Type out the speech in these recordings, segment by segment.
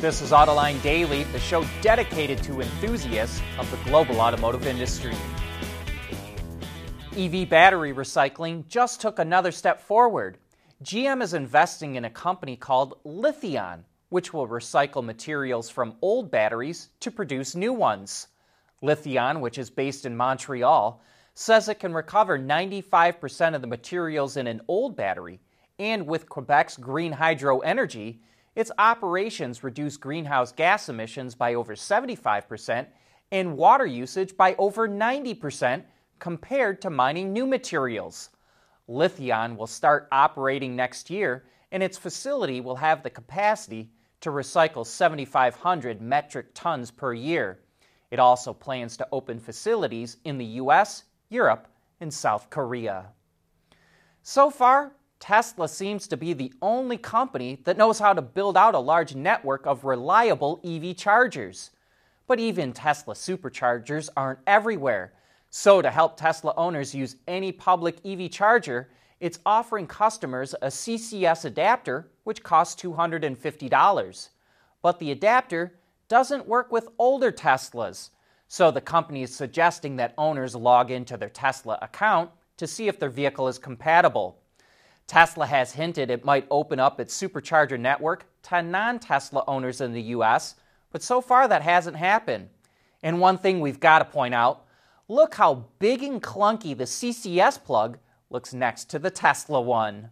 This is Autoline Daily, the show dedicated to enthusiasts of the global automotive industry. EV battery recycling just took another step forward. GM is investing in a company called Lithion, which will recycle materials from old batteries to produce new ones. Lithion, which is based in Montreal, says it can recover 95% of the materials in an old battery, and with Quebec's green hydro energy, its operations reduce greenhouse gas emissions by over 75% and water usage by over 90% compared to mining new materials. Lithion will start operating next year, and its facility will have the capacity to recycle 7,500 metric tons per year. It also plans to open facilities in the US, Europe, and South Korea. So far, Tesla seems to be the only company that knows how to build out a large network of reliable EV chargers. But even Tesla superchargers aren't everywhere. So, to help Tesla owners use any public EV charger, it's offering customers a CCS adapter, which costs $250. But the adapter doesn't work with older Teslas. So, the company is suggesting that owners log into their Tesla account to see if their vehicle is compatible. Tesla has hinted it might open up its supercharger network to non Tesla owners in the US, but so far that hasn't happened. And one thing we've got to point out look how big and clunky the CCS plug looks next to the Tesla one.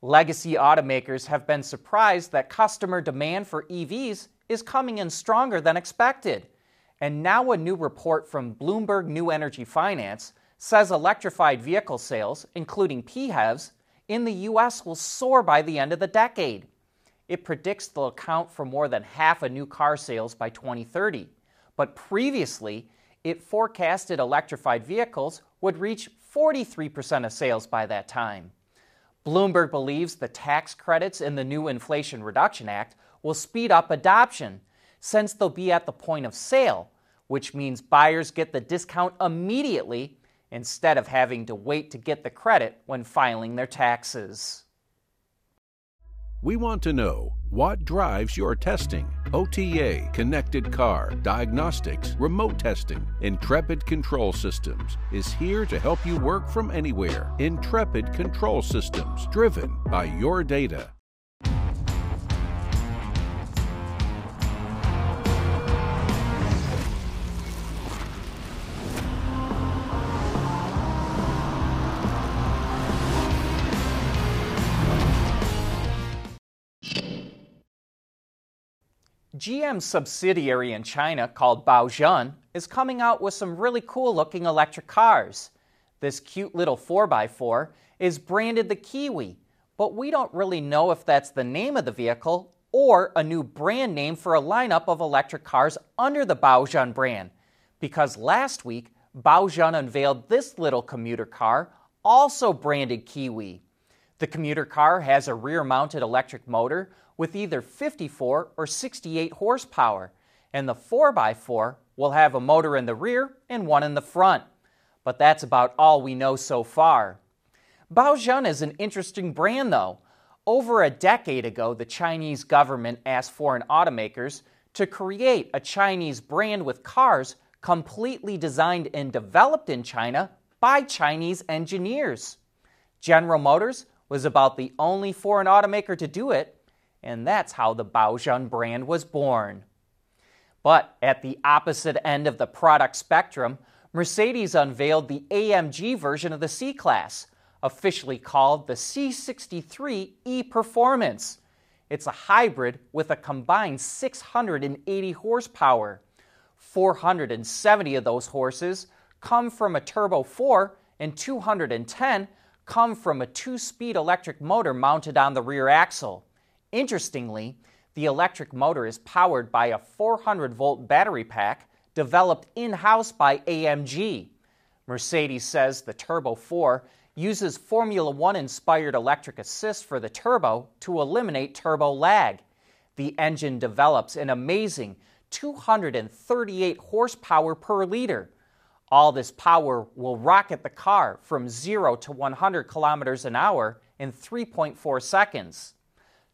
Legacy automakers have been surprised that customer demand for EVs is coming in stronger than expected. And now, a new report from Bloomberg New Energy Finance says electrified vehicle sales, including PHEVs, in the U.S. will soar by the end of the decade. It predicts they'll account for more than half of new car sales by 2030. But previously, it forecasted electrified vehicles would reach 43% of sales by that time. Bloomberg believes the tax credits in the new Inflation Reduction Act will speed up adoption since they'll be at the point of sale, which means buyers get the discount immediately instead of having to wait to get the credit when filing their taxes. We want to know what drives your testing. OTA, connected car, diagnostics, remote testing. Intrepid Control Systems is here to help you work from anywhere. Intrepid Control Systems, driven by your data. GM's subsidiary in China called Baojun is coming out with some really cool looking electric cars. This cute little 4x4 is branded the Kiwi, but we don't really know if that's the name of the vehicle or a new brand name for a lineup of electric cars under the Baojun brand. Because last week, Baojun unveiled this little commuter car, also branded Kiwi. The commuter car has a rear mounted electric motor with either 54 or 68 horsepower, and the 4x4 will have a motor in the rear and one in the front. But that's about all we know so far. Baojun is an interesting brand, though. Over a decade ago, the Chinese government asked foreign automakers to create a Chinese brand with cars completely designed and developed in China by Chinese engineers. General Motors was about the only foreign automaker to do it, and that's how the Baojun brand was born. But at the opposite end of the product spectrum, Mercedes unveiled the AMG version of the C Class, officially called the C63 E Performance. It's a hybrid with a combined 680 horsepower. 470 of those horses come from a Turbo 4, and 210 come from a two speed electric motor mounted on the rear axle. Interestingly, the electric motor is powered by a 400 volt battery pack developed in house by AMG. Mercedes says the Turbo 4 uses Formula One inspired electric assist for the turbo to eliminate turbo lag. The engine develops an amazing 238 horsepower per liter. All this power will rocket the car from 0 to 100 kilometers an hour in 3.4 seconds.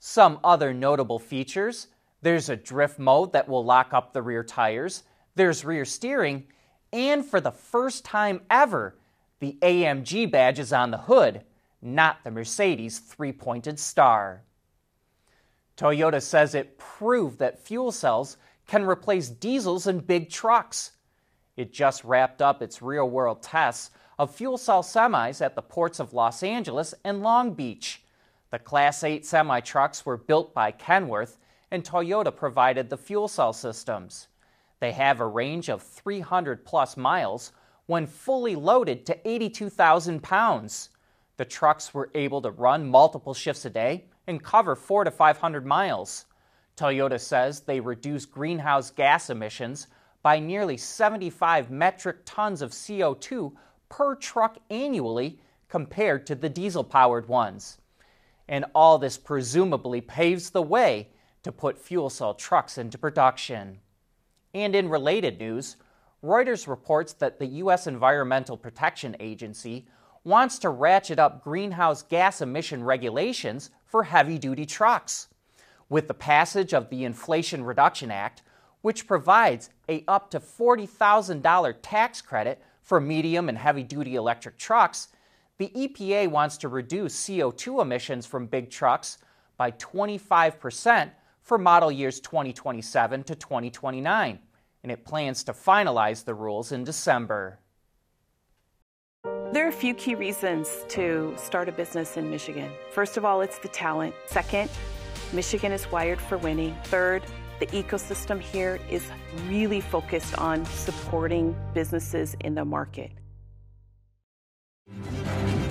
Some other notable features there's a drift mode that will lock up the rear tires, there's rear steering, and for the first time ever, the AMG badge is on the hood, not the Mercedes three pointed star. Toyota says it proved that fuel cells can replace diesels in big trucks. It just wrapped up its real world tests of fuel cell semis at the ports of Los Angeles and Long Beach. The Class 8 semi trucks were built by Kenworth, and Toyota provided the fuel cell systems. They have a range of 300 plus miles when fully loaded to 82,000 pounds. The trucks were able to run multiple shifts a day and cover 4 to 500 miles. Toyota says they reduce greenhouse gas emissions by nearly 75 metric tons of CO2 per truck annually compared to the diesel powered ones. And all this presumably paves the way to put fuel cell trucks into production. And in related news, Reuters reports that the U.S. Environmental Protection Agency wants to ratchet up greenhouse gas emission regulations for heavy duty trucks. With the passage of the Inflation Reduction Act, which provides a up to $40,000 tax credit for medium and heavy duty electric trucks, the EPA wants to reduce CO2 emissions from big trucks by 25% for model years 2027 to 2029, and it plans to finalize the rules in December. There are a few key reasons to start a business in Michigan. First of all, it's the talent. Second, Michigan is wired for winning. Third, the ecosystem here is really focused on supporting businesses in the market.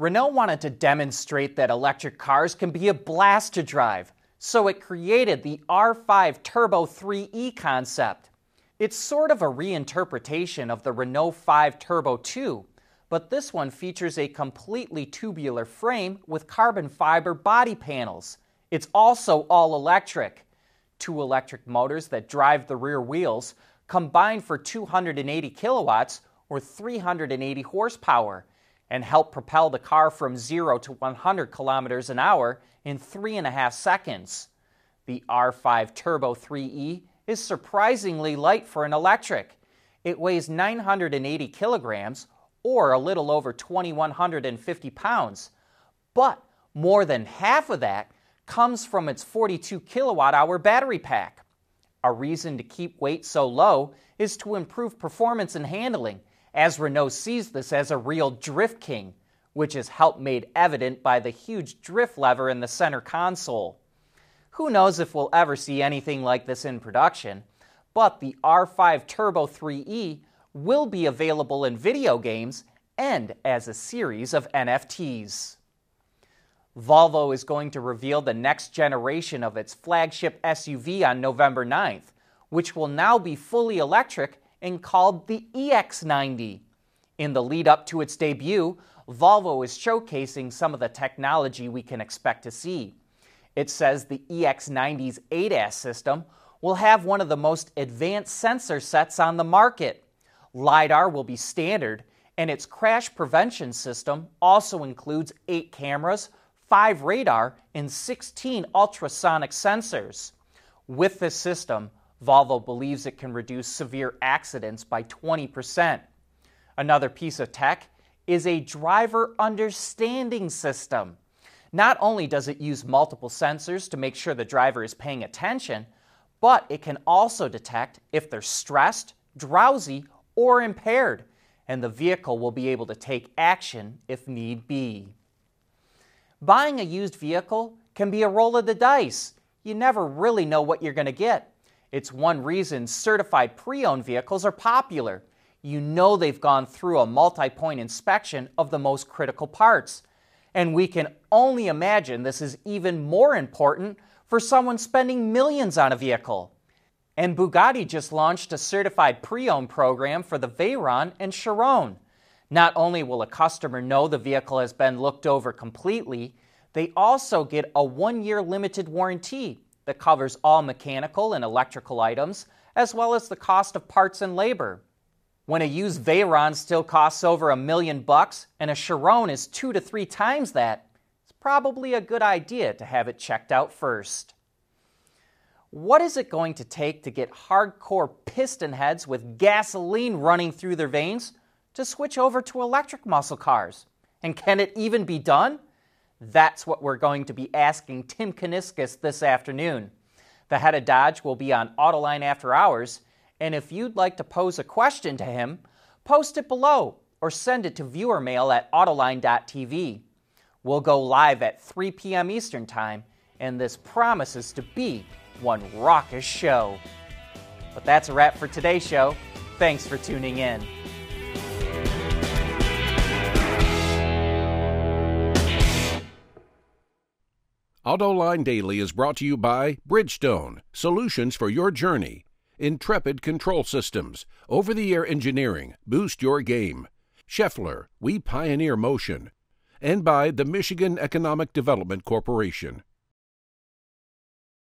Renault wanted to demonstrate that electric cars can be a blast to drive, so it created the R5 Turbo 3E concept. It's sort of a reinterpretation of the Renault 5 Turbo 2, but this one features a completely tubular frame with carbon fiber body panels. It's also all electric. Two electric motors that drive the rear wheels combine for 280 kilowatts or 380 horsepower and help propel the car from 0 to 100 kilometers an hour in three and a half seconds. The R5 Turbo 3E is surprisingly light for an electric. It weighs 980 kilograms or a little over 2,150 pounds. But more than half of that comes from its 42 kilowatt hour battery pack. A reason to keep weight so low is to improve performance and handling, as Renault sees this as a real drift king, which is helped made evident by the huge drift lever in the center console. Who knows if we'll ever see anything like this in production, but the R5 Turbo 3E will be available in video games and as a series of NFTs. Volvo is going to reveal the next generation of its flagship SUV on November 9th, which will now be fully electric and called the EX90. In the lead up to its debut, Volvo is showcasing some of the technology we can expect to see. It says the EX90's ADAS system will have one of the most advanced sensor sets on the market. LiDAR will be standard, and its crash prevention system also includes eight cameras, five radar, and 16 ultrasonic sensors. With this system, Volvo believes it can reduce severe accidents by 20%. Another piece of tech is a driver understanding system. Not only does it use multiple sensors to make sure the driver is paying attention, but it can also detect if they're stressed, drowsy, or impaired, and the vehicle will be able to take action if need be. Buying a used vehicle can be a roll of the dice. You never really know what you're going to get. It's one reason certified pre owned vehicles are popular. You know they've gone through a multi point inspection of the most critical parts. And we can only imagine this is even more important for someone spending millions on a vehicle. And Bugatti just launched a certified pre owned program for the Veyron and Chiron. Not only will a customer know the vehicle has been looked over completely, they also get a one year limited warranty that covers all mechanical and electrical items, as well as the cost of parts and labor. When a used Veyron still costs over a million bucks and a Chiron is two to three times that, it's probably a good idea to have it checked out first. What is it going to take to get hardcore piston heads with gasoline running through their veins to switch over to electric muscle cars? And can it even be done? That's what we're going to be asking Tim Kuniskis this afternoon. The head of Dodge will be on Autoline After Hours, and if you'd like to pose a question to him, post it below or send it to viewermail at autoline.tv. We'll go live at 3 p.m. Eastern Time, and this promises to be one raucous show. But that's a wrap for today's show. Thanks for tuning in. AutoLine Daily is brought to you by Bridgestone, solutions for your journey. Intrepid Control Systems, over the air engineering, boost your game. Schaeffler, we pioneer motion. And by the Michigan Economic Development Corporation.